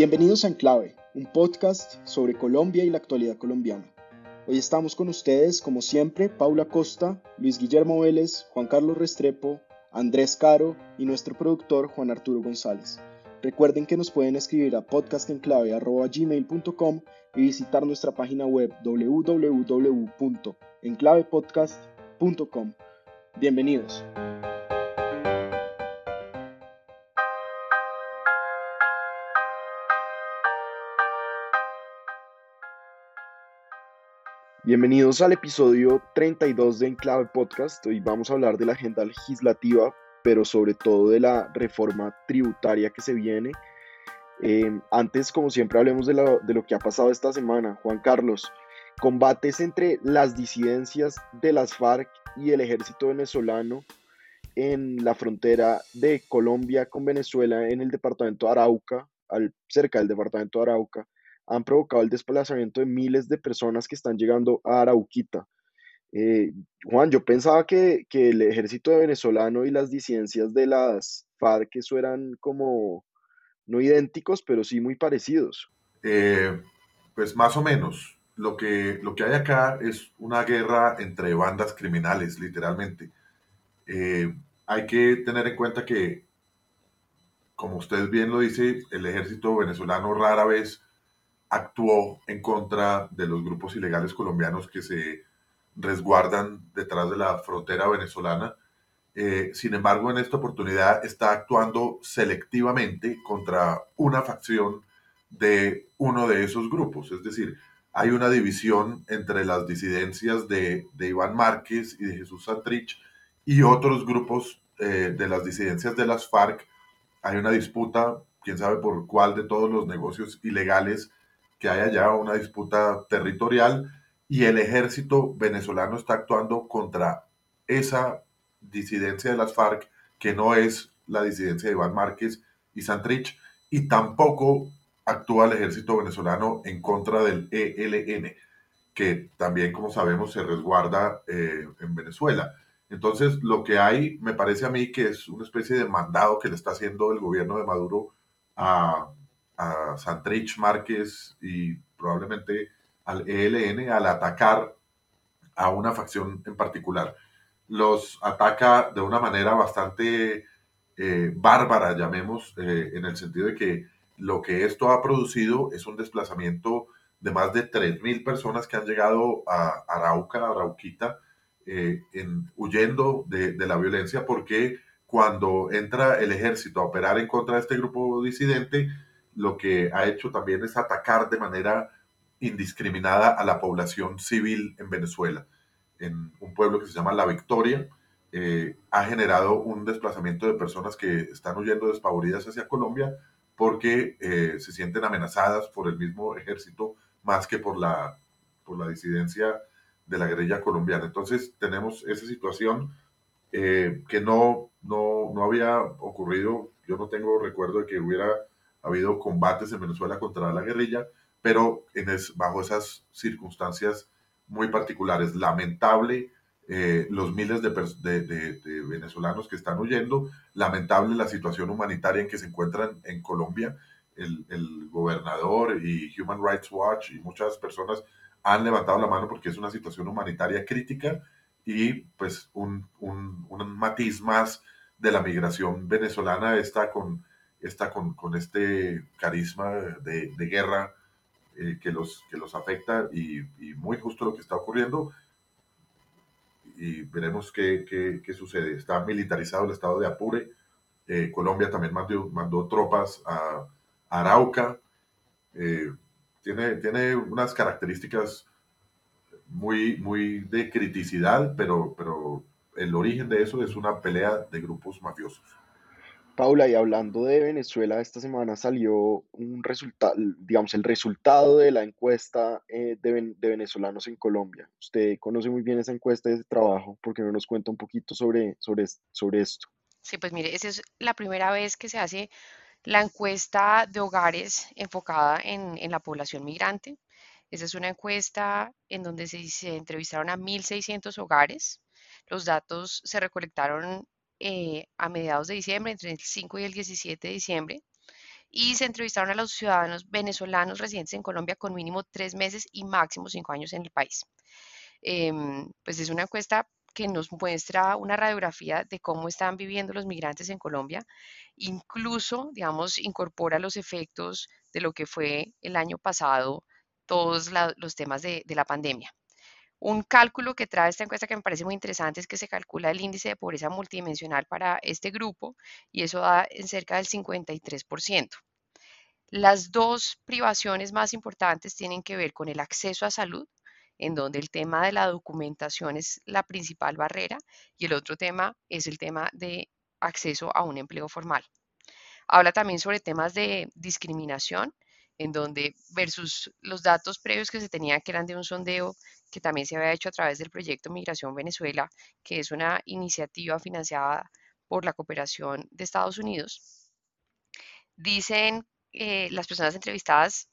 Bienvenidos a Enclave, un podcast sobre Colombia y la actualidad colombiana. Hoy estamos con ustedes, como siempre, Paula Costa, Luis Guillermo Vélez, Juan Carlos Restrepo, Andrés Caro y nuestro productor Juan Arturo González. Recuerden que nos pueden escribir a podcastenclave.gmail.com y visitar nuestra página web www.enclavepodcast.com. Bienvenidos. Bienvenidos al episodio 32 de Enclave Podcast. Hoy vamos a hablar de la agenda legislativa, pero sobre todo de la reforma tributaria que se viene. Eh, antes, como siempre, hablemos de lo, de lo que ha pasado esta semana. Juan Carlos, combates entre las disidencias de las FARC y el ejército venezolano en la frontera de Colombia con Venezuela en el departamento de Arauca, al, cerca del departamento de Arauca han provocado el desplazamiento de miles de personas que están llegando a Arauquita. Eh, Juan, yo pensaba que, el ejército venezolano y las disidencias de las FARC eso eran como no idénticos, pero sí muy parecidos. Eh, pues más o menos. Lo que, lo que hay acá es una guerra entre bandas criminales, literalmente. Eh, hay que tener en cuenta que, como usted bien lo dice, el ejército venezolano rara vez actuó en contra de los grupos ilegales colombianos que se resguardan detrás de la frontera venezolana. Eh, sin embargo, en esta oportunidad está actuando selectivamente contra una facción de uno de esos grupos. Es decir, hay una división entre las disidencias de, Iván Márquez y de Jesús Santrich y otros grupos eh, de las disidencias de las FARC. Hay una disputa, quién sabe por cuál de todos los negocios ilegales que haya ya una disputa territorial y el ejército venezolano está actuando contra esa disidencia de las FARC, que no es la disidencia de Iván Márquez y Santrich, y tampoco actúa el ejército venezolano en contra del ELN, que también, como sabemos, se resguarda eh, en Venezuela. Entonces, lo que hay, me parece a mí que es una especie de mandado que le está haciendo el gobierno de Maduro a, a Santrich Márquez y probablemente al ELN al atacar a una facción en particular. Los ataca de una manera bastante eh, bárbara, llamemos, eh, en el sentido de que lo que esto ha producido es un desplazamiento de más de 3.000 personas que han llegado a Arauca, Arauquita, eh, en, huyendo de, de la violencia, porque cuando entra el ejército a operar en contra de este grupo disidente, lo que ha hecho también es atacar de manera indiscriminada a la población civil en Venezuela. En un pueblo que se llama La Victoria, eh, ha generado un desplazamiento de personas que están huyendo despavoridas hacia Colombia porque eh, se sienten amenazadas por el mismo ejército más que por la, por la disidencia de la guerrilla colombiana. Entonces tenemos esa situación eh, que no, no, no había ocurrido, yo no tengo recuerdo de que hubiera ha habido combates en Venezuela contra la guerrilla, pero en bajo esas circunstancias muy particulares. Lamentable eh, los miles de, venezolanos que están huyendo, lamentable la situación humanitaria en que se encuentran en Colombia. El, gobernador y Human Rights Watch y muchas personas han levantado la mano porque es una situación humanitaria crítica y pues un, un, un matiz más de la migración venezolana está con está con, con este carisma de, de guerra eh, que, los, que los afecta y, muy justo lo que está ocurriendo. Y veremos qué, qué, qué sucede. Está militarizado el estado de Apure. Eh, Colombia también mandó, mandó tropas a, Arauca. Eh, tiene, tiene unas características muy, muy de criticidad, pero, pero el origen de eso es una pelea de grupos mafiosos. Paula, y hablando de Venezuela, esta semana salió un resultado, digamos, el resultado de la encuesta eh, de, venezolanos en Colombia. Usted conoce muy bien esa encuesta y ese trabajo, ¿por qué no nos cuenta un poquito sobre, sobre, sobre esto? Sí, pues mire, esa es la primera vez que se hace la encuesta de hogares enfocada en, en la población migrante. Esa es una encuesta en donde se, se entrevistaron a 1.600 hogares. Los datos se recolectaron eh, a mediados de diciembre, entre el 5 y el 17 de diciembre. y se entrevistaron a los ciudadanos venezolanos residentes en Colombia con mínimo tres meses y máximo cinco años en el país. Em, pues es una encuesta que nos muestra una radiografía de cómo están viviendo los migrantes en Colombia. Incluso, digamos, incorpora los efectos de lo que fue el año pasado, todos los temas de, de la pandemia. Un cálculo que trae esta encuesta que me parece muy interesante es que se calcula el índice de pobreza multidimensional para este grupo y eso da en cerca del 53%. Las dos privaciones más importantes tienen que ver con el acceso a salud, en donde el tema de la documentación es la principal barrera y el otro tema es el tema de acceso a un empleo formal. Habla también sobre temas de discriminación, en donde versus los datos previos que se tenían que eran de un sondeo que también se había hecho a través del proyecto Migración Venezuela, que es una iniciativa financiada por la cooperación de Estados Unidos. Dicen eh, las personas entrevistadas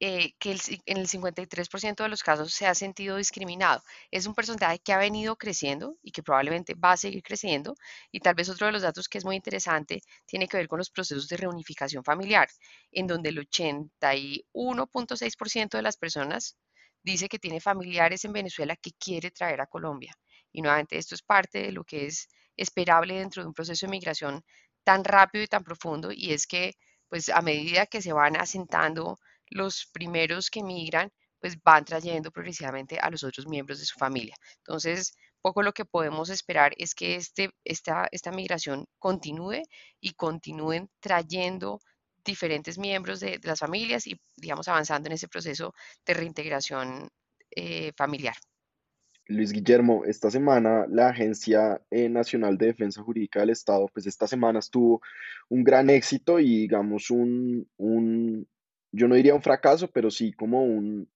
eh, que en el 53% de los casos se ha sentido discriminado. Es un porcentaje que ha venido creciendo y que probablemente va a seguir creciendo. Y tal vez otro de los datos que es muy interesante tiene que ver con los procesos de reunificación familiar, en donde el 81.6% de las personas dice que tiene familiares en Venezuela que quiere traer a Colombia. Y nuevamente esto es parte de lo que es esperable dentro de un proceso de migración tan rápido y tan profundo y es que pues a medida que se van asentando los primeros que migran, pues van trayendo progresivamente a los otros miembros de su familia. Entonces, poco lo que podemos esperar es que este, esta, esta migración continúe y continúen trayendo diferentes miembros de, las familias y, digamos, avanzando en ese proceso de reintegración eh, familiar. Luis Guillermo, esta semana la Agencia eh, Nacional de Defensa Jurídica del Estado, pues esta semana estuvo un gran éxito y digamos un, un, yo no diría un fracaso, pero sí como un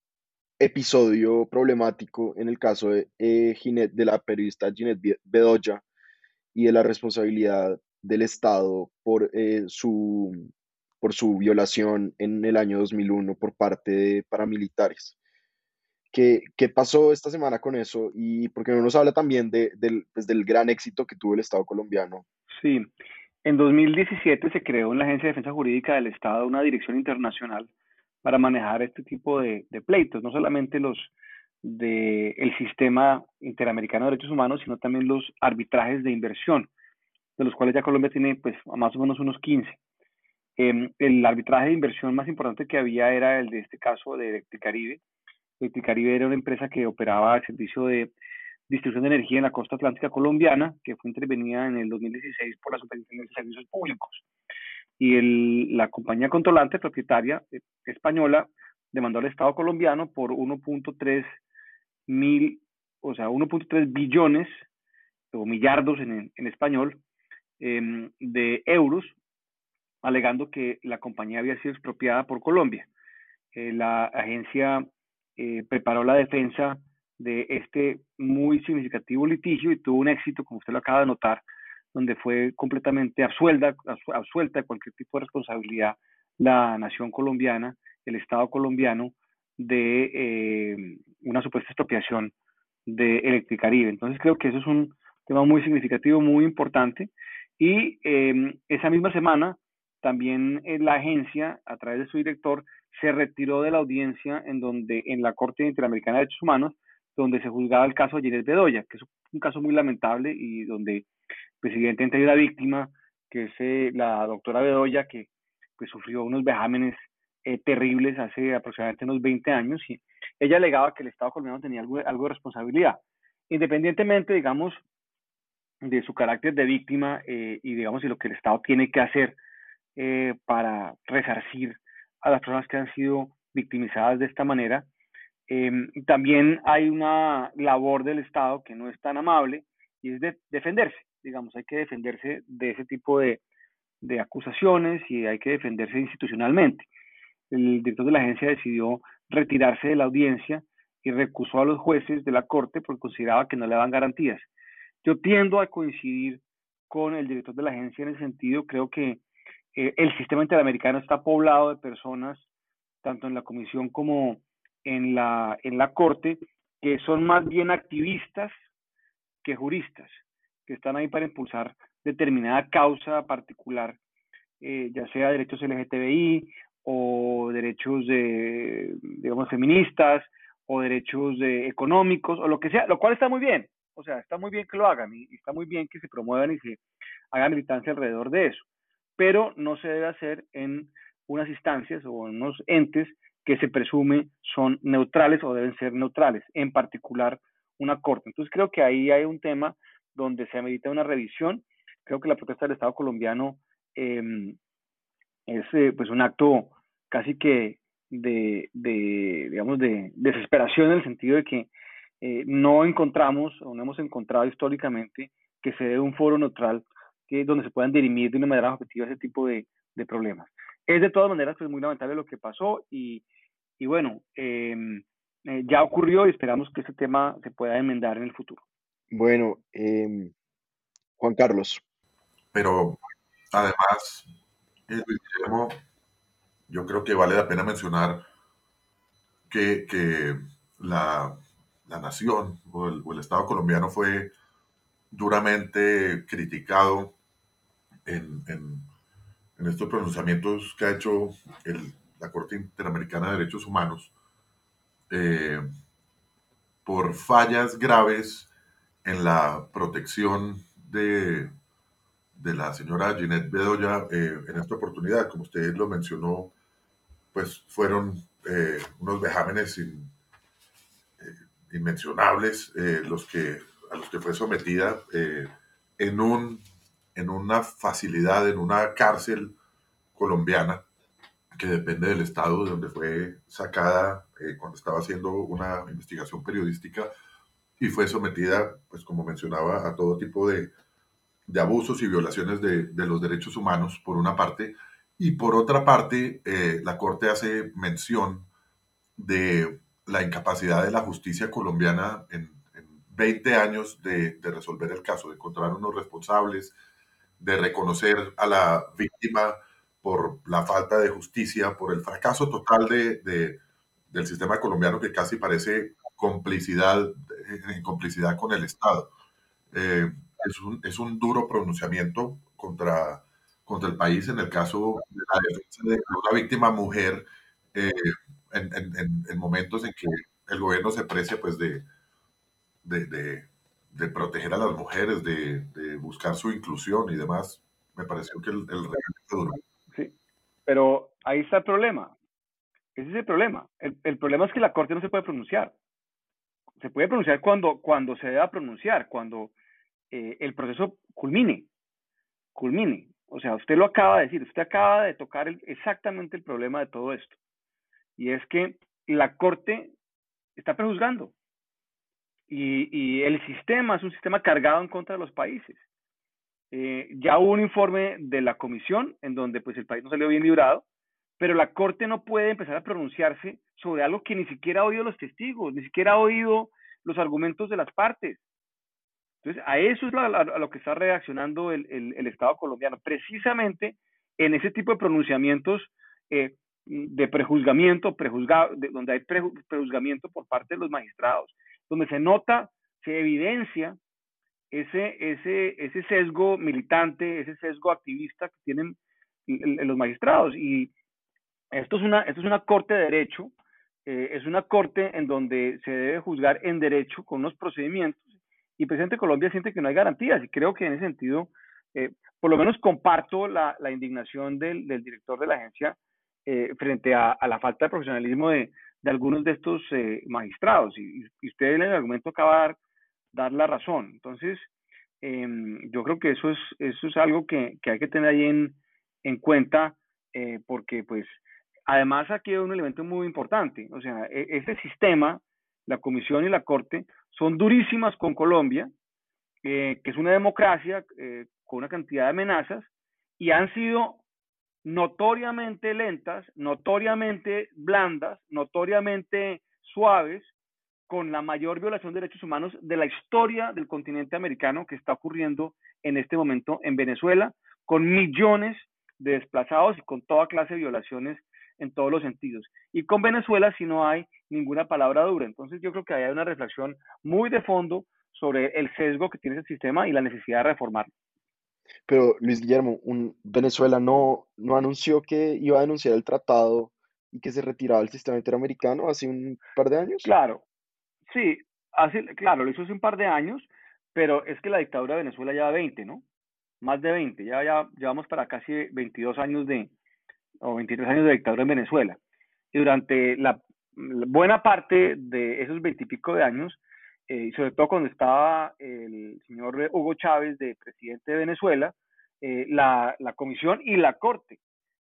episodio problemático en el caso de, eh, de la periodista Ginette Bedoya y de la responsabilidad del Estado por, eh, su, por su violación en el año 2001 por parte de paramilitares. ¿Qué, ¿Qué, pasó esta semana con eso? Y porque no nos habla también de, del, pues, del gran éxito que tuvo el Estado colombiano. Sí, en 2017 se creó en la Agencia de Defensa Jurídica del Estado una dirección internacional para manejar este tipo de, pleitos, no solamente los del sistema interamericano de derechos humanos, sino también los arbitrajes de inversión, de los cuales ya Colombia tiene pues más o menos unos 15. Em, el arbitraje de inversión más importante que había era el de este caso de Electricaribe. Electricaribe era una empresa que operaba el servicio de distribución de energía en la costa atlántica colombiana, que fue intervenida en el 2016 por la Superintendencia de Servicios Públicos. Y el, la compañía controlante propietaria eh, española demandó al Estado colombiano por 1.3 mil, o sea, 1.3 billones o millardos en, en español em, de euros, alegando que la compañía había sido expropiada por Colombia. Eh, la agencia eh, preparó la defensa de este muy significativo litigio y tuvo un éxito, como usted lo acaba de notar, donde fue completamente absuelta, absuelta de cualquier tipo de responsabilidad la nación colombiana, el Estado colombiano, de eh, una supuesta expropiación de Electricaribe. Entonces creo que eso es un tema muy significativo, muy importante. Y esa misma semana también eh, la agencia, a través de su director, se retiró de la audiencia en donde en la Corte Interamericana de Derechos Humanos donde se juzgaba el caso de Ginés Bedoya, que es un caso muy lamentable y donde evidentemente hay una víctima, que es eh, la doctora Bedoya, que pues sufrió unos vejámenes eh, terribles hace aproximadamente unos 20 años y ella alegaba que el Estado colombiano tenía algo, de responsabilidad. Independientemente, digamos, de su carácter de víctima eh, y digamos de lo que el Estado tiene que hacer para resarcir a las personas que han sido victimizadas de esta manera, Em, también hay una labor del Estado que no es tan amable y es de defenderse, digamos, hay que defenderse de ese tipo de, de acusaciones y hay que defenderse institucionalmente. El director de la agencia decidió retirarse de la audiencia y recusó a los jueces de la corte porque consideraba que no le daban garantías. Yo tiendo a coincidir con el director de la agencia en ese sentido. Creo que eh, el sistema interamericano está poblado de personas, tanto en la comisión como en la, en la Corte que son más bien activistas que juristas, que están ahí para impulsar determinada causa particular eh, ya sea derechos LGTBI o derechos de, digamos, feministas o derechos de, económicos o lo que sea, lo cual está muy bien. O sea, está muy bien que lo hagan y, está muy bien que se promuevan y se haga militancia alrededor de eso. Pero no se debe hacer en unas instancias o en unos entes que se presume son neutrales o deben ser neutrales, en particular una corte. Entonces creo que ahí hay un tema donde se amerita una revisión. Creo que la protesta del Estado colombiano em, es eh, pues un acto casi que de, digamos, de desesperación en el sentido de que eh, no encontramos o no hemos encontrado históricamente que se dé un foro neutral que, donde se puedan dirimir de una manera objetiva ese tipo de, problemas. Es de todas maneras pues, muy lamentable lo que pasó y, y bueno, em, eh, ya ocurrió y esperamos que este tema se pueda enmendar en el futuro. Bueno, em, Juan Carlos. Pero además, yo creo que vale la pena mencionar que, la, nación o el, Estado colombiano fue duramente criticado en, estos pronunciamientos que ha hecho la Corte Interamericana de Derechos Humanos eh, por fallas graves en la protección de, de la señora Ginette Bedoya eh, en esta oportunidad. Como usted lo mencionó, pues fueron eh, unos vejámenes eh, inmencionables los que, a los que fue sometida en, un, en una facilidad, en una cárcel colombiana que depende del estado de donde fue sacada cuando estaba haciendo una investigación periodística y fue sometida, pues como mencionaba, a todo tipo de, de abusos y violaciones de, de, los derechos humanos, por una parte, y por otra parte, eh, la Corte hace mención de la incapacidad de la justicia colombiana en, 20 años de, de, resolver el caso, de encontrar unos responsables, de reconocer a la víctima por la falta de justicia, por el fracaso total de, del sistema colombiano que casi parece complicidad, en complicidad con el Estado. Eh, es, un, es, un, duro pronunciamiento contra, contra el país en el caso de la defensa de una víctima mujer eh, en, en, en, momentos en que el gobierno se precia pues de, de, de, de proteger a las mujeres, de, buscar su inclusión y demás. Me pareció que el, el duro. Sí, pero ahí está el problema. Ese es el problema. El, el problema es que la Corte no se puede pronunciar se puede pronunciar cuando, cuando se deba pronunciar, cuando eh, el proceso culmine, culmine. O sea, usted lo acaba de decir, usted acaba de tocar exactamente el problema de todo esto. Y es que la Corte está prejuzgando. Y, y el sistema es un sistema cargado en contra de los países. Eh, ya hubo un informe de la comisión en donde pues el país no salió bien librado, pero la Corte no puede empezar a pronunciarse sobre algo que ni siquiera ha oído los testigos, ni siquiera ha oído los argumentos de las partes. Entonces, a eso es a, lo que está reaccionando el, el, Estado colombiano, precisamente en ese tipo de pronunciamientos eh, de prejuzgamiento, donde hay prejuzgamiento por parte de los magistrados, donde se nota, se evidencia ese, ese, ese sesgo militante, ese sesgo activista que tienen los magistrados. Y esto es una, esto es una corte de derecho, eh, es una corte en donde se debe juzgar en derecho con unos procedimientos y el presidente de Colombia siente que no hay garantías y creo que en ese sentido, eh, por lo menos comparto la, la indignación del, del, director de la agencia eh, frente a, la falta de profesionalismo de, de algunos de estos magistrados y, usted en el argumento acaba de dar, dar la razón. Entonces, em, yo creo que eso es, eso es algo que, que hay que tener ahí en, en cuenta porque pues Además, aquí hay un elemento muy importante, o sea, este sistema, la Comisión y la Corte, son durísimas con Colombia, eh, que es una democracia eh, con una cantidad de amenazas, y han sido notoriamente lentas, notoriamente blandas, notoriamente suaves, con la mayor violación de derechos humanos de la historia del continente americano que está ocurriendo en este momento en Venezuela, con millones de desplazados y con toda clase de violaciones en todos los sentidos. Y con Venezuela si no hay ninguna palabra dura. Entonces yo creo que hay una reflexión muy de fondo sobre el sesgo que tiene ese sistema y la necesidad de reformarlo. Pero Luis Guillermo, un, Venezuela no, no anunció que iba a denunciar el tratado y que se retiraba del sistema interamericano hace un par de años. Claro, sí, hace, claro, lo hizo hace un par de años, pero es que la dictadura de Venezuela lleva 20, ¿no? Más de 20, ya, ya llevamos para casi 22 años de, o 23 años de dictadura en Venezuela. Y durante la, buena parte de esos 20 y pico de años, eh, sobre todo cuando estaba el señor Hugo Chávez de presidente de Venezuela, eh, la, la comisión y la corte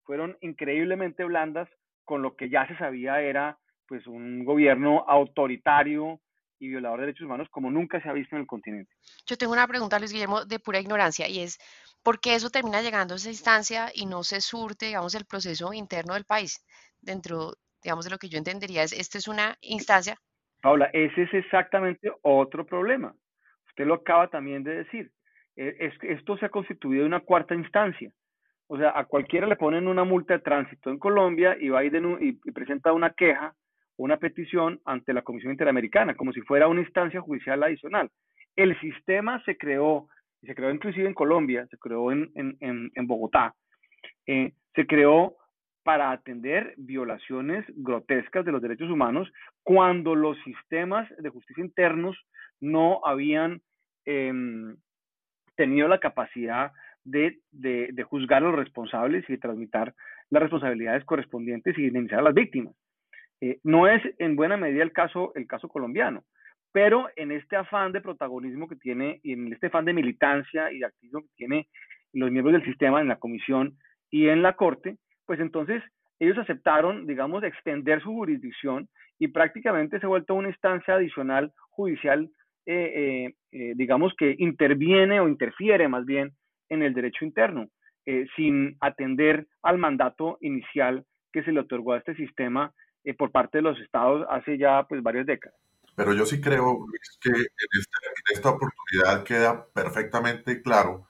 fueron increíblemente blandas con lo que ya se sabía era pues un gobierno autoritario y violador de derechos humanos como nunca se ha visto en el continente. Yo tengo una pregunta, Luis Guillermo, de pura ignorancia, y es, ¿por qué eso termina llegando a esa instancia y no se surte, digamos, el proceso interno del país? Dentro, digamos, de lo que yo entendería es, esta es una instancia Paula, ese es exactamente otro problema. Usted lo acaba también de decir. Eh, es, esto se ha constituido una cuarta instancia. O sea, a cualquiera le ponen una multa de tránsito en Colombia y va y, y, presenta una queja una petición ante la Comisión Interamericana, como si fuera una instancia judicial adicional. El sistema se creó, se creó inclusive en Colombia, se creó en, en, Bogotá, eh, se creó para atender violaciones grotescas de los derechos humanos cuando los sistemas de justicia internos no habían em, tenido la capacidad de, juzgar a los responsables y de transmitir las responsabilidades correspondientes y indemnizar a las víctimas. Eh, no es en buena medida el caso, el caso colombiano, pero en este afán de protagonismo que tiene y en este afán de militancia y de activismo que tiene los miembros del sistema en la comisión y en la corte, pues entonces ellos aceptaron, digamos, extender su jurisdicción y prácticamente se ha vuelto una instancia adicional judicial, eh, eh, eh, digamos, que interviene o interfiere más bien en el derecho interno, sin atender al mandato inicial que se le otorgó a este sistema por parte de los estados hace ya pues varias décadas. Pero yo sí creo, que en esta, en esta oportunidad queda perfectamente claro,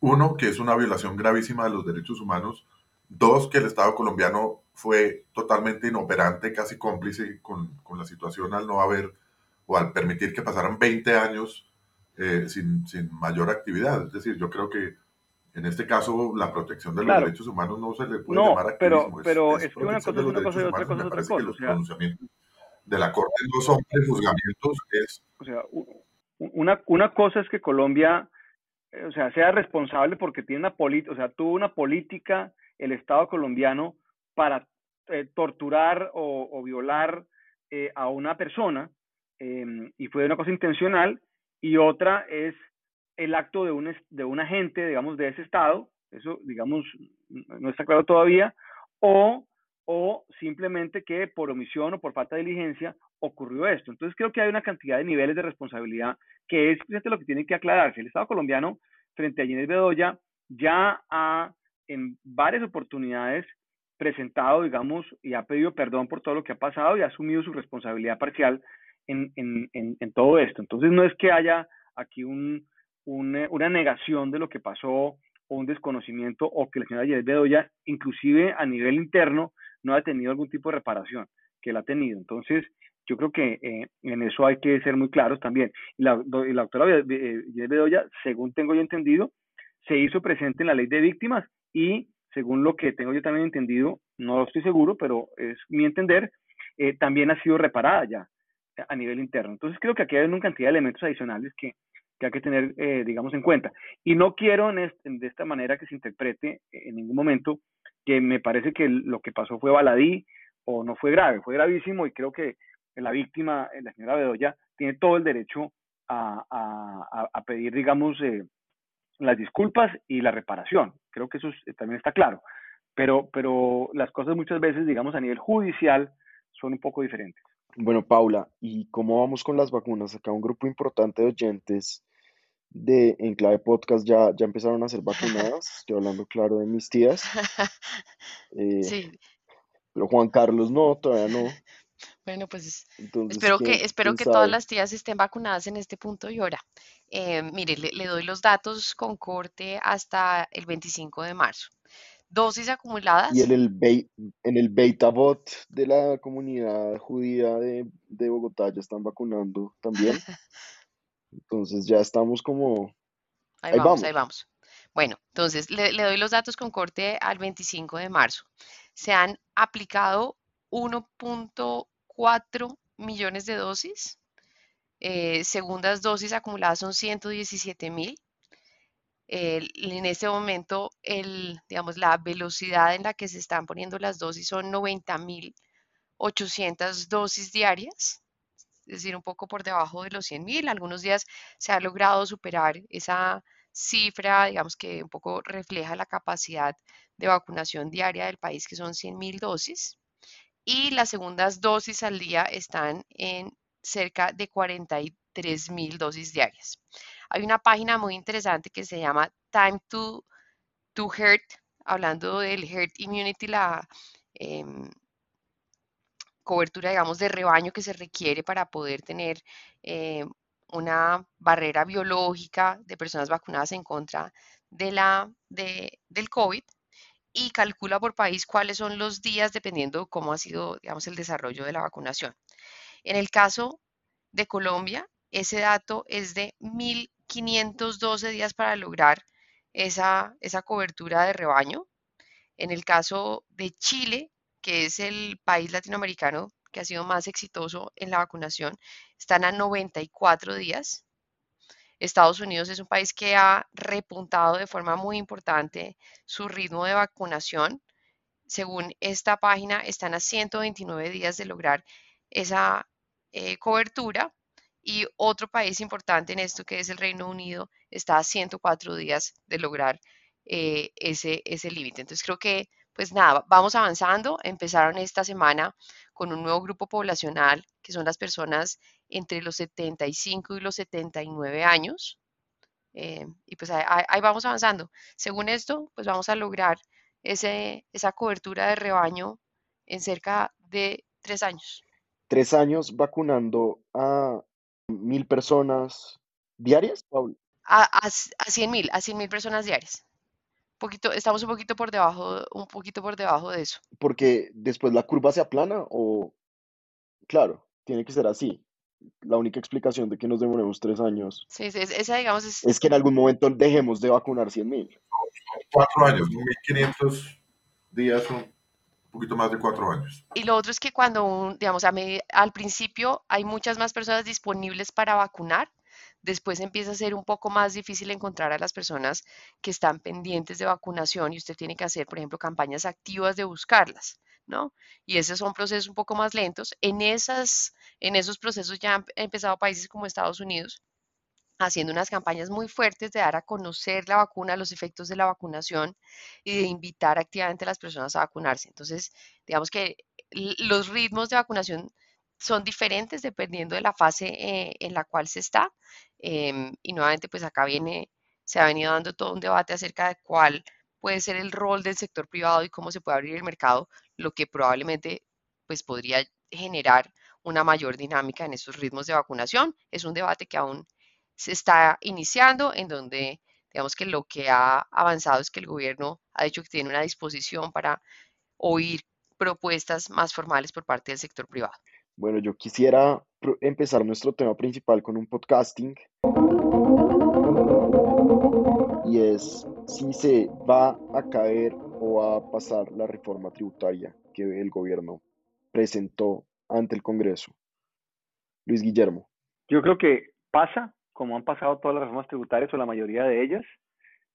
uno, que es una violación gravísima de los derechos humanos, Dos, que el Estado colombiano fue totalmente inoperante, casi cómplice con, con la situación al no haber o al permitir que pasaran 20 años eh, sin, sin, mayor actividad. Es decir, yo creo que en este caso la protección de los derechos humanos no se le puede llamar activismo. Pero, es, que una cosa es una cosa y otra cosa es otra cosa. los pronunciamientos de la Corte no son prejuzgamientos, es... O sea, una, una cosa es que Colombia, eh, o sea, sea responsable porque tiene una política, o sea, tuvo una política el Estado colombiano para eh, torturar o, violar eh, a una persona em, y fue una cosa intencional y otra es el acto de un, de un agente, digamos, de ese Estado, eso, digamos, no está claro todavía, o, o simplemente que por omisión o por falta de diligencia ocurrió esto. Entonces creo que hay una cantidad de niveles de responsabilidad que es lo que tiene que aclararse. El Estado colombiano, frente a Ginés Bedoya, ya ha en varias oportunidades presentado, digamos, y ha pedido perdón por todo lo que ha pasado y ha asumido su responsabilidad parcial en, en, en, todo esto. Entonces no es que haya aquí un, una negación de lo que pasó o un desconocimiento o que la señora Yeres Bedoya, inclusive a nivel interno, no ha tenido algún tipo de reparación que él ha tenido. Entonces, yo creo que eh, en eso hay que ser muy claros también. La, la doctora Yeres Bedoya, según tengo yo entendido, se hizo presente en la ley de víctimas y según lo que tengo yo también entendido, no estoy seguro, pero es mi entender, eh, también ha sido reparada ya a nivel interno. Entonces creo que aquí hay una cantidad de elementos adicionales que, que hay que tener, eh, digamos, en cuenta. Y no quiero en de esta manera que se interprete en ningún momento que me parece que lo que pasó fue baladí o no fue grave, fue gravísimo y creo que la víctima, la señora Bedoya, tiene todo el derecho a, a, a pedir, digamos, eh, las disculpas y la reparación. Creo que eso también está claro. Pero, pero las cosas muchas veces, digamos, a nivel judicial, son un poco diferentes. Bueno, Paula, ¿y cómo vamos con las vacunas? Acá un grupo importante de oyentes de Enclave Podcast ya, ya empezaron a ser vacunadas. Estoy hablando, claro, de mis tías. Eh, sí. Pero Juan Carlos no, todavía no. Bueno, pues espero que, espero que todas las tías estén vacunadas en este punto y ahora. Eh, mire, le, doy los datos con corte hasta el 25 de marzo. Dosis acumuladas. Y en el, en el beta bot de la comunidad judía de, Bogotá ya están vacunando también. Entonces ya estamos como... Ahí, vamos, ahí vamos. Bueno, entonces le, le doy los datos con corte al 25 de marzo. Se han aplicado 1.4 millones de dosis. Eh, segundas dosis acumuladas son 117 mil. en este momento, el, digamos, la velocidad en la que se están poniendo las dosis son 90 mil 800 dosis diarias, es decir, un poco por debajo de los 100 mil. Algunos días se ha logrado superar esa cifra, digamos que un poco refleja la capacidad de vacunación diaria del país, que son 100 mil dosis. Y las segundas dosis al día están en cerca de 43 mil dosis diarias. Hay una página muy interesante que se llama Time to, to Herd, hablando del herd immunity, la em, cobertura, digamos, de rebaño que se requiere para poder tener eh, una barrera biológica de personas vacunadas en contra de la, de, del COVID y calcula por país cuáles son los días dependiendo cómo ha sido, digamos, el desarrollo de la vacunación. En el caso de Colombia, ese dato es de 1.512 días para lograr esa, esa cobertura de rebaño. En el caso de Chile, que es el país latinoamericano que ha sido más exitoso en la vacunación, están a 94 días. Estados Unidos es un país que ha repuntado de forma muy importante su ritmo de vacunación. Según esta página, están a 129 días de lograr esa eh, cobertura. Y otro país importante en esto, que es el Reino Unido, está a 104 días de lograr eh, ese, ese límite. Entonces creo que pues nada, vamos avanzando. Empezaron esta semana con un nuevo grupo poblacional, que son las personas entre los 75 y los 79 años. Eh, y pues ahí, vamos avanzando. Según esto, pues vamos a lograr ese, esa cobertura de rebaño en cerca de tres años. Tres años vacunando a mil personas diarias, A, a, a 100 mil, a 100 mil personas diarias poquito, estamos un poquito por debajo, un poquito por debajo de eso. Porque después la curva se aplana o, claro, tiene que ser así. La única explicación de que nos demoremos tres años sí, esa, digamos, es... es que en algún momento dejemos de vacunar 100 mil. Cuatro años, 1.500 días un poquito más de cuatro años. Y lo otro es que cuando, digamos, a al principio hay muchas más personas disponibles para vacunar, después empieza a ser un poco más difícil encontrar a las personas que están pendientes de vacunación y usted tiene que hacer, por ejemplo, campañas activas de buscarlas, ¿no? Y esos son procesos un poco más lentos. En, esas, en esos procesos ya han empezado países como Estados Unidos haciendo unas campañas muy fuertes de dar a conocer la vacuna, los efectos de la vacunación y de invitar activamente a las personas a vacunarse. Entonces, digamos que los ritmos de vacunación son diferentes dependiendo de la fase eh, en la cual se está. Em, y nuevamente, pues acá viene, se ha venido dando todo un debate acerca de cuál puede ser el rol del sector privado y cómo se puede abrir el mercado, lo que probablemente pues podría generar una mayor dinámica en esos ritmos de vacunación. Es un debate que aún se está iniciando, en donde digamos que lo que ha avanzado es que el gobierno ha dicho que tiene una disposición para oír propuestas más formales por parte del sector privado. Bueno, yo quisiera empezar nuestro tema principal con un podcasting. Y es si se va a caer o va a pasar la reforma tributaria que el gobierno presentó ante el Congreso. Luis Guillermo. Yo creo que pasa, como han pasado todas las reformas tributarias o la mayoría de ellas,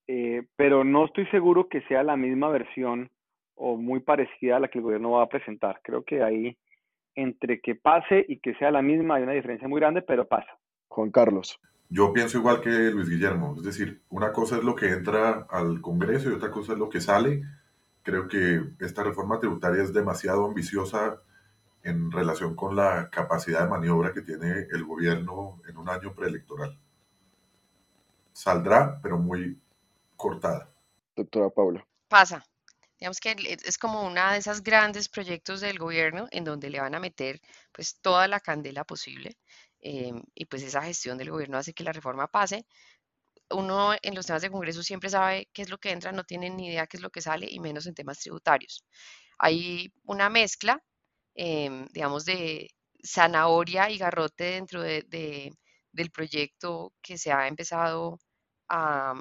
eh, pero no estoy seguro que sea la misma versión o muy parecida a la que el gobierno va a presentar. Creo que ahí entre que pase y que sea la misma hay una diferencia muy grande, pero pasa. Juan Carlos. Yo pienso igual que Luis Guillermo, es decir, una cosa es lo que entra al Congreso y otra cosa es lo que sale. Creo que esta reforma tributaria es demasiado ambiciosa en relación con la capacidad de maniobra que tiene el gobierno en un año preelectoral. Saldrá, pero muy cortada. Doctora Paula. Pasa. Digamos que es como una de esas grandes proyectos del gobierno en donde le van a meter pues toda la candela posible em, y pues esa gestión del gobierno hace que la reforma pase. Uno en los temas de Congreso siempre sabe qué es lo que entra, no tiene ni idea qué es lo que sale y menos en temas tributarios. Hay una mezcla, em, digamos, de zanahoria y garrote dentro de, del proyecto que se ha empezado a,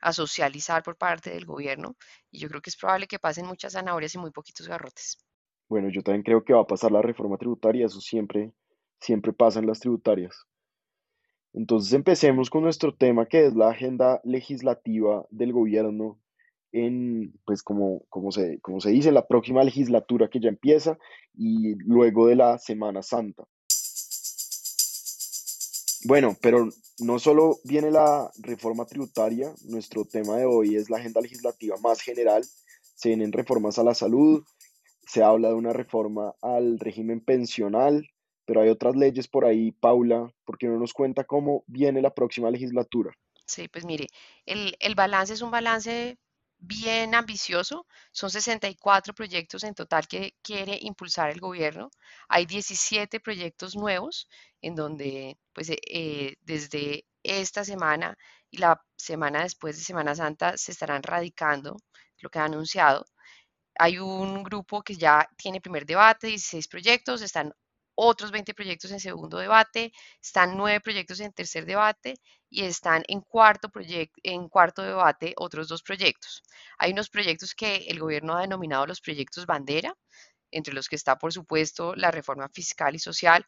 a socializar por parte del gobierno y yo creo que es probable que pasen muchas zanahorias y muy poquitos garrotes. Bueno, yo también creo que va a pasar la reforma tributaria, eso siempre, siempre pasa en las tributarias. Entonces empecemos con nuestro tema que es la agenda legislativa del gobierno en, pues como, como, se, como se dice, la próxima legislatura que ya empieza y luego de la Semana Santa. Bueno, pero no solo viene la reforma tributaria, nuestro tema de hoy es la agenda legislativa más general, se vienen reformas a la salud, se habla de una reforma al régimen pensional, pero hay otras leyes por ahí, Paula, porque no nos cuenta cómo viene la próxima legislatura. Sí, pues mire, el, el balance es un balance bien ambicioso. Son 64 proyectos en total que quiere impulsar el gobierno. Hay 17 proyectos nuevos en donde pues eh, desde esta semana y la semana después de Semana Santa se estarán radicando lo que ha anunciado. Hay un grupo que ya tiene primer debate, 16 proyectos, están otros 20 proyectos en segundo debate, están nueve proyectos en tercer debate y están en cuarto, en cuarto debate otros dos proyectos. Hay unos proyectos que el gobierno ha denominado los proyectos bandera, entre los que está, por supuesto, la reforma fiscal y social,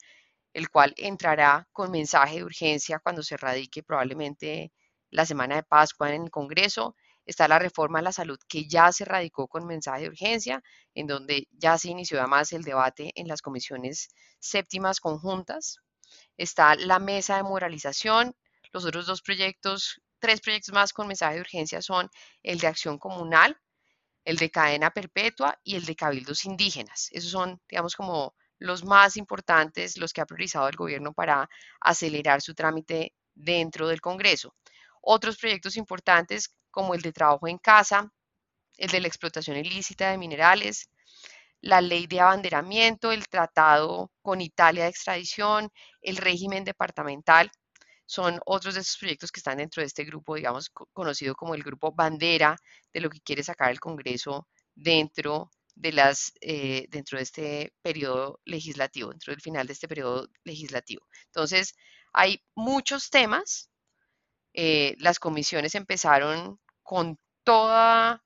el cual entrará con mensaje de urgencia cuando se radique probablemente la semana de Pascua en el Congreso Está la reforma a la salud que ya se radicó con mensaje de urgencia, en donde ya se inició además el debate en las comisiones séptimas conjuntas. Está la mesa de moralización. Los otros dos proyectos, tres proyectos más con mensaje de urgencia son el de acción comunal, el de cadena perpetua y el de cabildos indígenas. Esos son, digamos, como los más importantes, los que ha priorizado el gobierno para acelerar su trámite dentro del Congreso. Otros proyectos importantes como el de trabajo en casa, el de la explotación ilícita de minerales, la ley de abanderamiento, el tratado con Italia de extradición, el régimen departamental, son otros de esos proyectos que están dentro de este grupo, digamos, conocido como el grupo bandera de lo que quiere sacar el Congreso dentro de las eh, dentro de este periodo legislativo, dentro del final de este periodo legislativo. Entonces, hay muchos temas eh, las comisiones empezaron con toda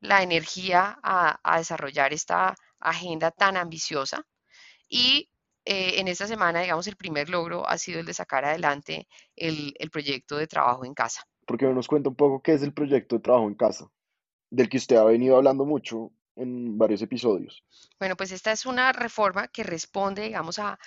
la energía a, desarrollar esta agenda tan ambiciosa y eh, en esta semana, digamos, el primer logro ha sido el de sacar adelante el, el proyecto de trabajo en casa. Porque nos cuenta un poco qué es el proyecto de trabajo en casa, del que usted ha venido hablando mucho en varios episodios. Bueno, pues esta es una reforma que responde, digamos, a,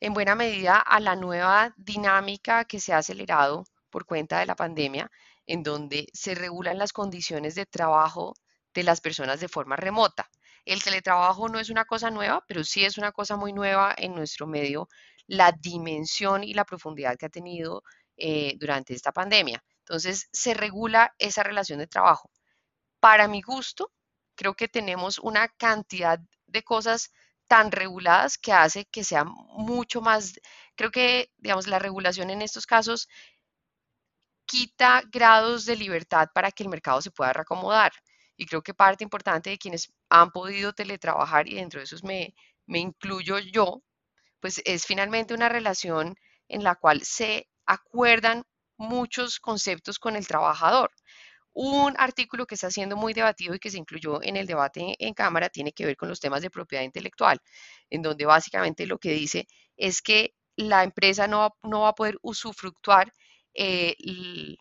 en buena medida a la nueva dinámica que se ha acelerado por cuenta de la pandemia, en donde se regulan las condiciones de trabajo de las personas de forma remota. El teletrabajo no es una cosa nueva, pero sí es una cosa muy nueva en nuestro medio, la dimensión y la profundidad que ha tenido eh, durante esta pandemia. Entonces, se regula esa relación de trabajo. Para mi gusto, creo que tenemos una cantidad de cosas tan reguladas que hace que sea mucho más, creo que, digamos, la regulación en estos casos quita grados de libertad para que el mercado se pueda reacomodar. Y creo que parte importante de quienes han podido teletrabajar, y dentro de esos me, me incluyo yo, pues es finalmente una relación en la cual se acuerdan muchos conceptos con el trabajador. Un artículo que está siendo muy debatido y que se incluyó en el debate en Cámara tiene que ver con los temas de propiedad intelectual, en donde básicamente lo que dice es que la empresa no, no va a poder usufructuar eh, el,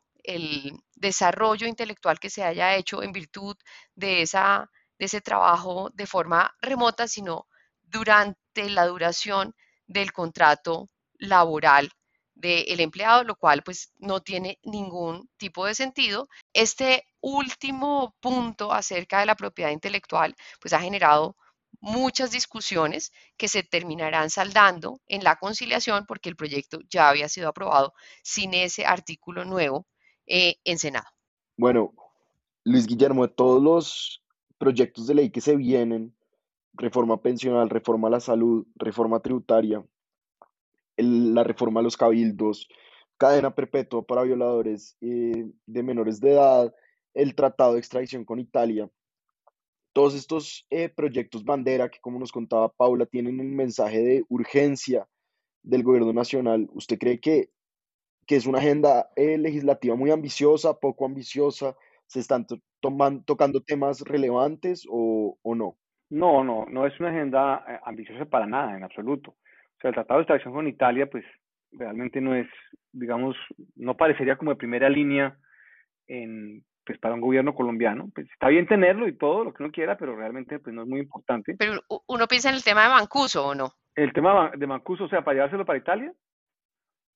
desarrollo intelectual que se haya hecho en virtud de, esa, de ese trabajo de forma remota, sino durante la duración del contrato laboral del empleado, lo cual pues no tiene ningún tipo de sentido. Este último punto acerca de la propiedad intelectual pues ha generado muchas discusiones que se terminarán saldando en la conciliación porque el proyecto ya había sido aprobado sin ese artículo nuevo eh, en Senado. Bueno, Luis Guillermo, de todos los proyectos de ley que se vienen, reforma pensional, reforma a la salud, reforma tributaria, la reforma a los cabildos, cadena perpetua para violadores eh, de menores de edad, el tratado de extradición con Italia, todos estos eh, proyectos bandera que, como nos contaba Paula, tienen un mensaje de urgencia del gobierno nacional, ¿usted cree que, que es una agenda eh, legislativa muy ambiciosa, poco ambiciosa, se están tocando temas relevantes o, o, no? No, no, no es una agenda eh, ambiciosa para nada, en absoluto. O sea, el Tratado de Extracción con Italia, pues realmente no es, digamos, no parecería como de primera línea en, pues para un gobierno colombiano. Pues está bien tenerlo y todo lo que uno quiera, pero realmente pues no es muy importante. Pero uno piensa en el tema de Mancuso o no? El tema de Mancuso, o sea, para llevárselo para Italia,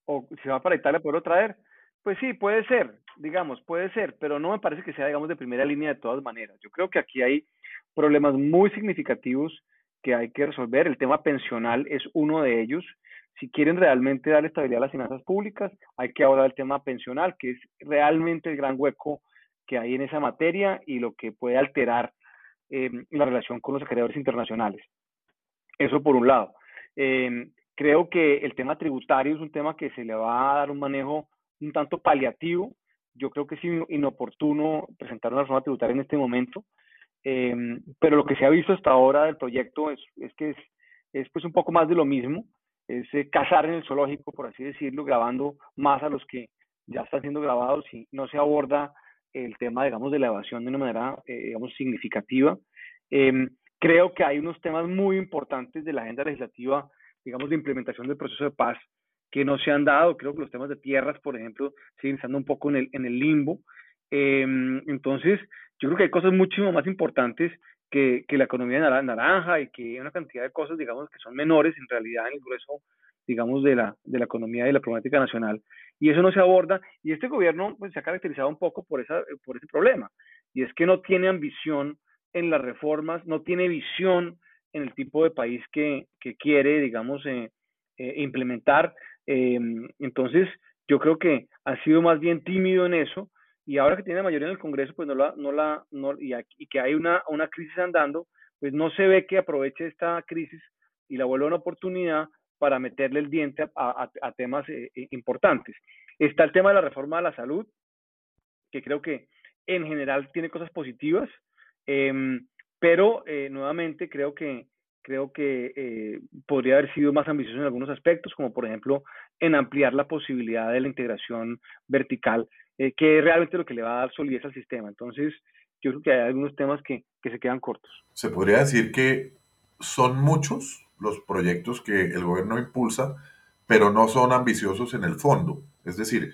o si va para Italia, poderlo traer. Pues sí, puede ser, digamos, puede ser, pero no me parece que sea, digamos, de primera línea de todas maneras. Yo creo que aquí hay problemas muy significativos que hay que resolver. El tema pensional es uno de ellos. Si quieren realmente darle estabilidad a las finanzas públicas, hay que abordar el tema pensional, que es realmente el gran hueco que hay en esa materia y lo que puede alterar eh, la relación con los acreedores internacionales. Eso por un lado. Eh, creo que el tema tributario es un tema que se le va a dar un manejo un tanto paliativo. Yo creo que es inoportuno presentar una reforma tributaria en este momento, em, pero lo que se ha visto hasta ahora del proyecto es, que es, es, pues un poco más de lo mismo, es eh, cazar en el zoológico, por así decirlo, grabando más a los que ya están siendo grabados y no se aborda el tema, digamos, de la evasión de una manera, eh, digamos, significativa. Em, creo que hay unos temas muy importantes de la agenda legislativa, digamos, de implementación del proceso de paz que no se han dado. Creo que los temas de tierras, por ejemplo, siguen estando un poco en el, en el limbo. Em, entonces, yo creo que hay cosas muchísimo más importantes que, que la economía naranja y que hay una cantidad de cosas, digamos, que son menores en realidad en el grueso, digamos, de la, de la economía y la problemática nacional. Y eso no se aborda. Y este gobierno pues, se ha caracterizado un poco por, esa, por ese problema. Y es que no tiene ambición en las reformas, no tiene visión en el tipo de país que, que quiere, digamos, eh, eh, implementar. Eh, entonces, yo creo que ha sido más bien tímido en eso y ahora que tiene mayoría en el Congreso, pues no la, no la, no, y, y que hay una, una crisis andando, pues no se ve que aproveche esta crisis y la vuelva una oportunidad para meterle el diente a, temas eh, eh, importantes. Está el tema de la reforma de la salud, que creo que en general tiene cosas positivas, eh, pero eh, nuevamente creo que creo que eh, podría haber sido más ambicioso en algunos aspectos, como por ejemplo en ampliar la posibilidad de la integración vertical, eh, que es realmente lo que le va a dar solidez al sistema. Entonces, yo creo que hay algunos temas que, que se quedan cortos. Se podría decir que son muchos los proyectos que el gobierno impulsa, pero no son ambiciosos en el fondo. Es decir,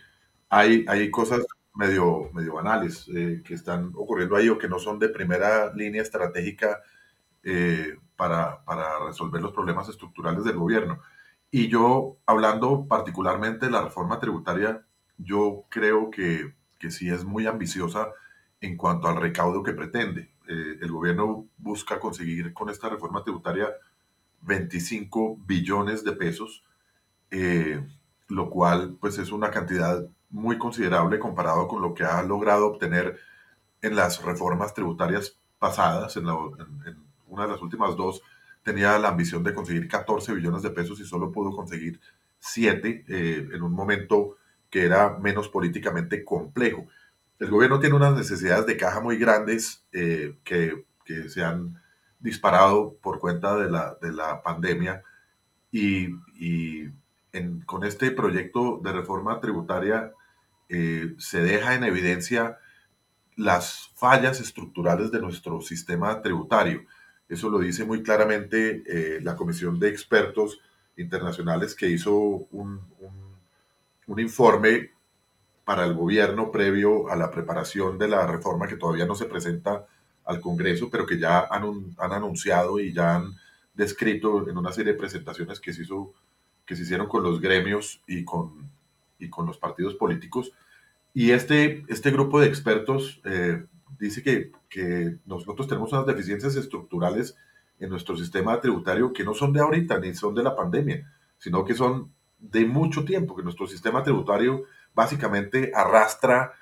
hay, hay cosas medio, medio banales eh, que están ocurriendo ahí o que no son de primera línea estratégica eh, para, para, resolver los problemas estructurales del gobierno. Y yo, hablando particularmente de la reforma tributaria, yo creo que, que sí es muy ambiciosa en cuanto al recaudo que pretende. Eh, el gobierno busca conseguir con esta reforma tributaria 25 billones de pesos, eh, lo cual pues es una cantidad muy considerable comparado con lo que ha logrado obtener en las reformas tributarias pasadas, en, la, en una de las últimas dos, tenía la ambición de conseguir 14 billones de pesos y solo pudo conseguir 7 eh, en un momento que era menos políticamente complejo. El gobierno tiene unas necesidades de caja muy grandes eh, que, que, se han disparado por cuenta de la, de la pandemia y, con este proyecto de reforma tributaria eh, se deja en evidencia las fallas estructurales de nuestro sistema tributario. Eso lo dice muy claramente eh, la Comisión de Expertos Internacionales que hizo un, un, informe para el gobierno previo a la preparación de la reforma que todavía no se presenta al Congreso, pero que ya han, han anunciado y ya han descrito en una serie de presentaciones que se, hizo, que se hicieron con los gremios y con, y con los partidos políticos. Y este, este grupo de expertos eh, dice que, que, nosotros tenemos unas deficiencias estructurales en nuestro sistema tributario que no son de ahorita ni son de la pandemia, sino que son de mucho tiempo, que nuestro sistema tributario básicamente arrastra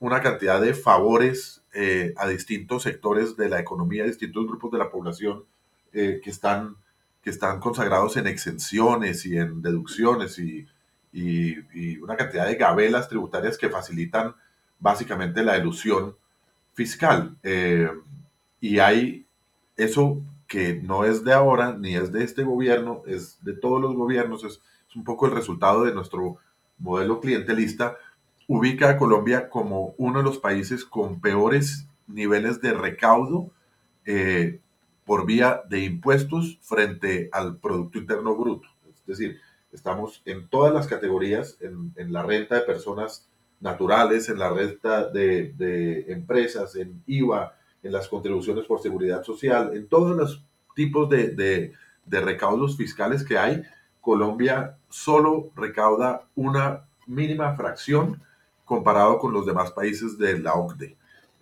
una cantidad de favores eh, a distintos sectores de la economía, a distintos grupos de la población eh, que, están, que están consagrados en exenciones y en deducciones y, y, una cantidad de gabelas tributarias que facilitan básicamente la ilusión fiscal. Eh, y hay eso que no es de ahora, ni es de este gobierno, es de todos los gobiernos, es, un poco el resultado de nuestro modelo clientelista, ubica a Colombia como uno de los países con peores niveles de recaudo eh, por vía de impuestos frente al Producto Interno Bruto. Es decir, estamos en todas las categorías, en, en la renta de personas naturales, en la renta de, de, empresas, en IVA, en las contribuciones por seguridad social, en todos los tipos de, de, de recaudos fiscales que hay, Colombia solo recauda una mínima fracción comparado con los demás países de la OCDE.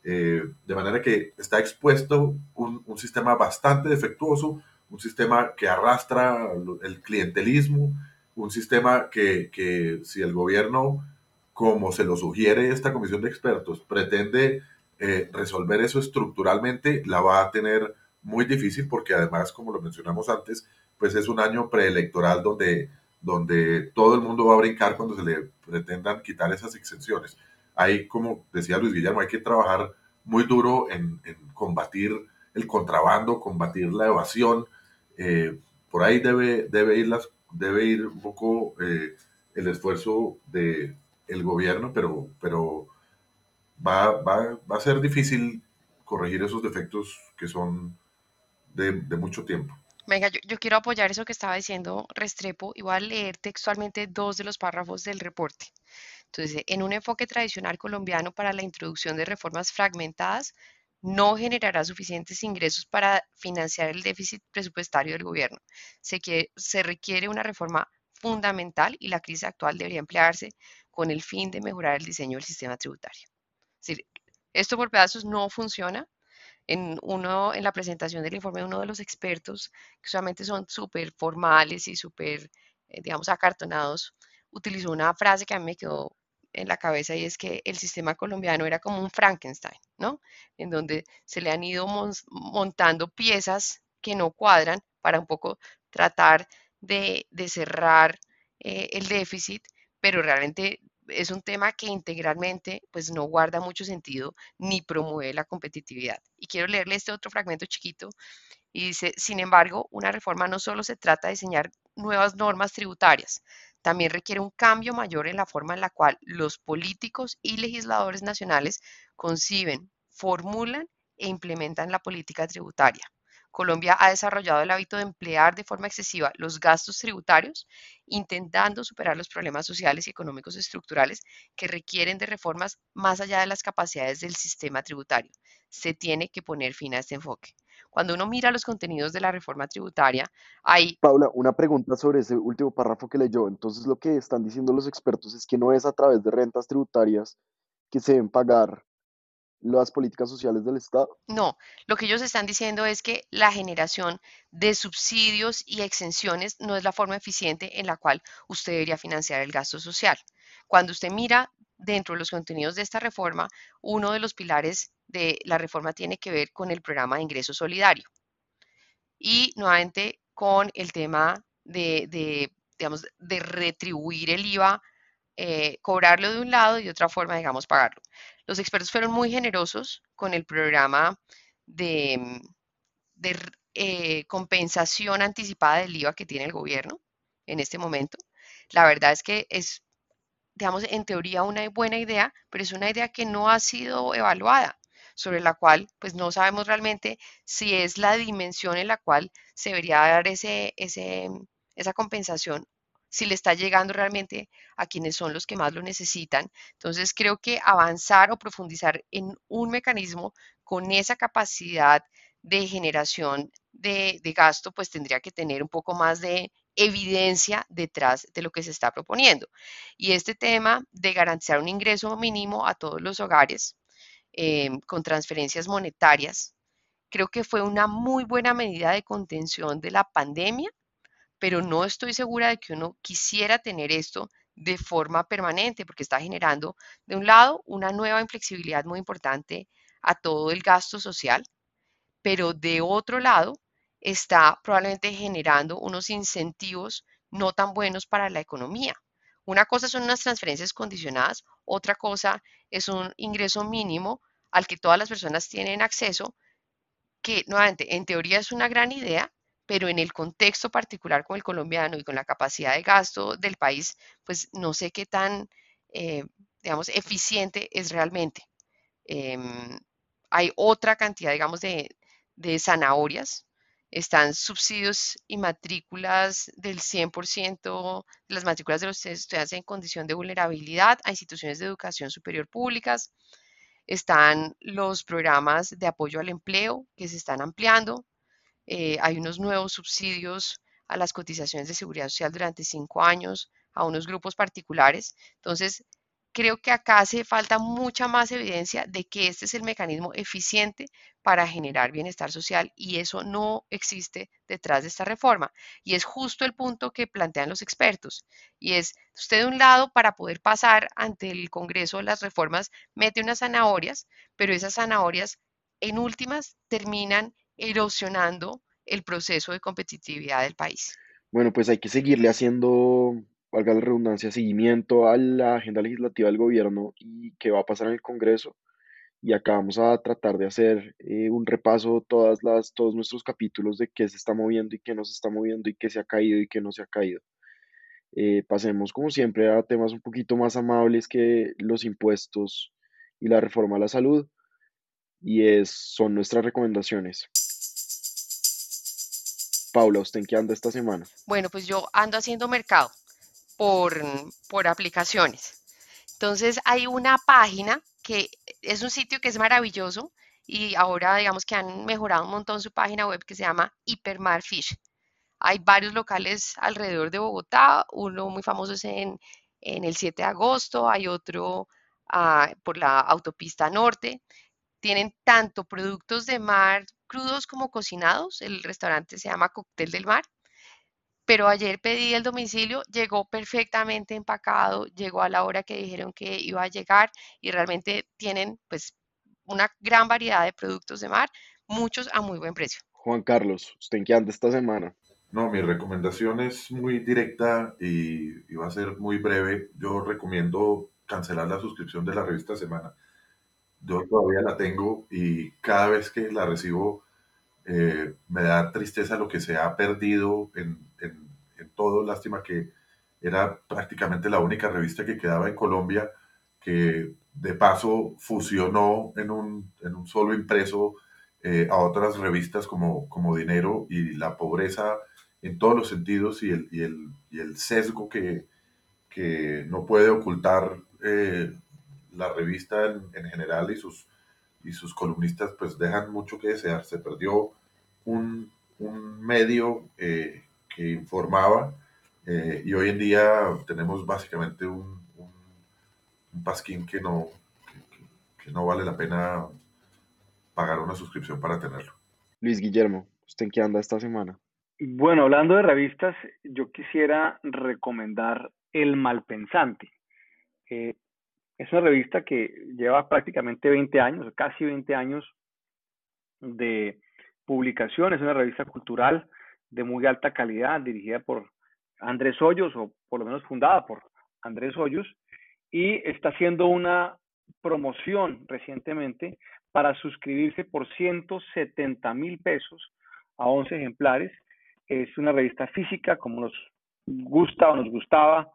Eh, de manera que está expuesto un, sistema bastante defectuoso, un sistema que arrastra el clientelismo, un sistema que, que si el gobierno, como se lo sugiere esta comisión de expertos, pretende eh, resolver eso estructuralmente, la va a tener muy difícil porque además, como lo mencionamos antes, pues es un año preelectoral donde donde todo el mundo va a brincar cuando se le pretendan quitar esas exenciones. Hay, como decía Luis Guillermo, hay que trabajar muy duro en, en combatir el contrabando, combatir la evasión. Eh, por ahí debe, debe, ir las, debe ir un poco eh, el esfuerzo del el gobierno, pero, pero va, va, va, a ser difícil corregir esos defectos que son de mucho tiempo. Venga, yo, quiero apoyar eso que estaba diciendo Restrepo y voy a leer textualmente dos de los párrafos del reporte. Entonces, en un enfoque tradicional colombiano para la introducción de reformas fragmentadas, no generará suficientes ingresos para financiar el déficit presupuestario del gobierno. Se, quiere, se requiere una reforma fundamental y la crisis actual debería emplearse con el fin de mejorar el diseño del sistema tributario. Es decir, esto por pedazos no funciona en, uno, en la presentación del informe, uno de los expertos, que solamente son súper formales y súper, eh, digamos, acartonados, utilizó una frase que a mí me quedó en la cabeza y es que el sistema colombiano era como un Frankenstein, ¿no? En donde se le han ido montando piezas que no cuadran para un poco tratar de, de cerrar eh, el déficit, pero realmente es un tema que integralmente pues no guarda mucho sentido ni promueve la competitividad. Y quiero leerle este otro fragmento chiquito y dice, sin embargo, una reforma no solo se trata de diseñar nuevas normas tributarias, también requiere un cambio mayor en la forma en la cual los políticos y legisladores nacionales conciben, formulan e implementan la política tributaria. Colombia ha desarrollado el hábito de emplear de forma excesiva los gastos tributarios, intentando superar los problemas sociales y económicos estructurales que requieren de reformas más allá de las capacidades del sistema tributario. Se tiene que poner fin a este enfoque. Cuando uno mira los contenidos de la reforma tributaria, hay... Paula, una pregunta sobre ese último párrafo que leyó. Entonces lo que están diciendo los expertos es que no es a través de rentas tributarias que se deben pagar las políticas sociales del Estado? No, lo que ellos están diciendo es que la generación de subsidios y exenciones no es la forma eficiente en la cual usted debería financiar el gasto social. Cuando usted mira dentro de los contenidos de esta reforma, uno de los pilares de la reforma tiene que ver con el programa de ingreso solidario y nuevamente con el tema de, de digamos, de retribuir el IVA eh, cobrarlo de un lado y de otra forma, digamos, pagarlo. Los expertos fueron muy generosos con el programa de, mm, eh, compensación anticipada del IVA que tiene el gobierno en este momento. La verdad es que es, digamos, en teoría una buena idea, pero es una idea que no ha sido evaluada sobre la cual pues no sabemos realmente si es la dimensión en la cual se debería dar ese, esa compensación si le está llegando realmente a quienes son los que más lo necesitan. Entonces, creo que avanzar o profundizar en un mecanismo con esa capacidad de generación de, de, gasto, pues tendría que tener un poco más de evidencia detrás de lo que se está proponiendo. Y este tema de garantizar un ingreso mínimo a todos los hogares eh, con transferencias monetarias, creo que fue una muy buena medida de contención de la pandemia pero no estoy segura de que uno quisiera tener esto de forma permanente, porque está generando, de un lado, una nueva inflexibilidad muy importante a todo el gasto social, pero de otro lado, está probablemente generando unos incentivos no tan buenos para la economía. Una cosa son unas transferencias condicionadas, otra cosa es un ingreso mínimo al que todas las personas tienen acceso, que nuevamente en teoría es una gran idea, pero en el contexto particular con el colombiano y con la capacidad de gasto del país, pues no sé qué tan, eh, digamos, eficiente es realmente. Em, hay otra cantidad, digamos, de, de zanahorias. Están subsidios y matrículas del 100% de las matrículas de los estudiantes en condición de vulnerabilidad a instituciones de educación superior públicas. Están los programas de apoyo al empleo que se están ampliando. Eh, hay unos nuevos subsidios a las cotizaciones de seguridad social durante cinco años a unos grupos particulares. Entonces, creo que acá hace falta mucha más evidencia de que este es el mecanismo eficiente para generar bienestar social y eso no existe detrás de esta reforma. Y es justo el punto que plantean los expertos. Y es, usted de un lado, para poder pasar ante el Congreso las reformas, mete unas zanahorias, pero esas zanahorias en últimas terminan erosionando el proceso de competitividad del país. Bueno, pues hay que seguirle haciendo valga la redundancia, seguimiento a la agenda legislativa del gobierno y qué va a pasar en el Congreso. Y acá vamos a tratar de hacer eh, un repaso todas las, todos nuestros capítulos de qué se está moviendo y qué no se está moviendo y qué se ha caído y qué no se ha caído. Eh, pasemos como siempre a temas un poquito más amables que los impuestos y la reforma a la salud. Y es, son nuestras recomendaciones. Paula, ¿usted en qué anda esta semana? Bueno, pues yo ando haciendo mercado por, por aplicaciones. Entonces hay una página que es un sitio que es maravilloso y ahora digamos que han mejorado un montón su página web que se llama Hypermarfish. Hay varios locales alrededor de Bogotá, uno muy famoso es en, en el 7 de agosto, hay otro ah, por la autopista norte. Tienen tanto productos de mar crudos como cocinados, el restaurante se llama Cóctel del Mar, pero ayer pedí el domicilio, llegó perfectamente empacado, llegó a la hora que dijeron que iba a llegar y realmente tienen pues una gran variedad de productos de mar, muchos a muy buen precio. Juan Carlos, ¿usted en qué anda esta semana? No, mi recomendación es muy directa y, y va a ser muy breve. Yo recomiendo cancelar la suscripción de la revista Semana. Yo todavía la tengo y cada vez que la recibo eh, me da tristeza lo que se ha perdido en, en, todo. Lástima que era prácticamente la única revista que quedaba en Colombia, que de paso fusionó en un, en un solo impreso eh, a otras revistas como, como Dinero y la pobreza en todos los sentidos y el, y el, y el sesgo que, que, no puede ocultar eh, la revista en, en general y sus y sus columnistas pues dejan mucho que desear. Se perdió un, un medio eh, que informaba eh, y hoy en día tenemos básicamente un, un, pasquín que no, que, no vale la pena pagar una suscripción para tenerlo. Luis Guillermo, ¿usted en qué anda esta semana? Bueno, hablando de revistas, yo quisiera recomendar El Malpensante. Eh, es una revista que lleva prácticamente 20 años, casi 20 años de publicación. Es una revista cultural de muy alta calidad, dirigida por Andrés Hoyos, o por lo menos fundada por Andrés Hoyos, y está haciendo una promoción recientemente para suscribirse por 170 mil pesos a 11 ejemplares. Es una revista física como nos gusta o nos gustaba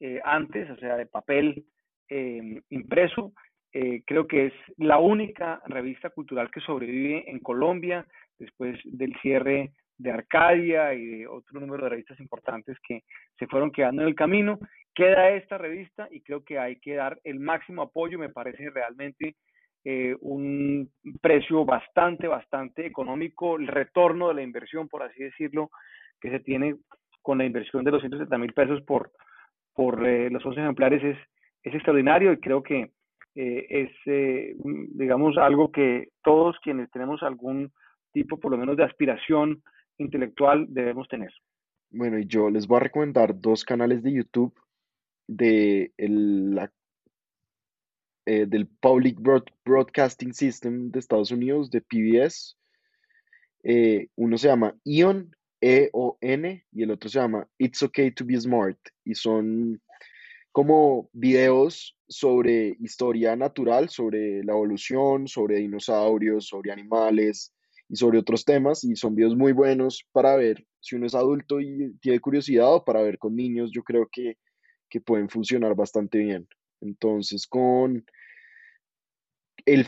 eh, antes, o sea, de papel Em, impreso. Eh, creo que es la única revista cultural que sobrevive en Colombia después del cierre de Arcadia y de otro número de revistas importantes que se fueron quedando en el camino. Queda esta revista y creo que hay que dar el máximo apoyo. Me parece realmente eh, un precio bastante, bastante económico, el retorno de la inversión, por así decirlo, que se tiene con la inversión de 270 mil pesos por, por eh, los 11 ejemplares es, es extraordinario y creo que eh, es, eh, digamos, algo que todos quienes tenemos algún tipo, por lo menos, de aspiración intelectual debemos tener. Bueno, y yo les voy a recomendar dos canales de YouTube de el, eh, del Public Broadcasting System de Estados Unidos, de PBS. uno se llama EON, E-O-N, y el otro se llama It's Okay to Be Smart. Y son como videos sobre historia natural, sobre la evolución, sobre dinosaurios, sobre animales, y sobre otros temas y son videos muy buenos para ver si uno es adulto y tiene curiosidad o para ver con niños, yo creo que, que pueden funcionar bastante bien. Entonces, con, el,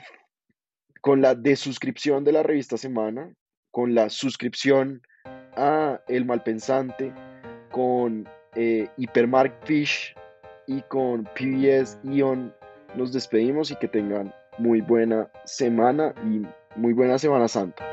con la desuscripción de la revista Semana, con la suscripción a El Malpensante, con eh, Fish y con PBS Ion, nos despedimos y que tengan muy buena semana y muy buena Semana Santa.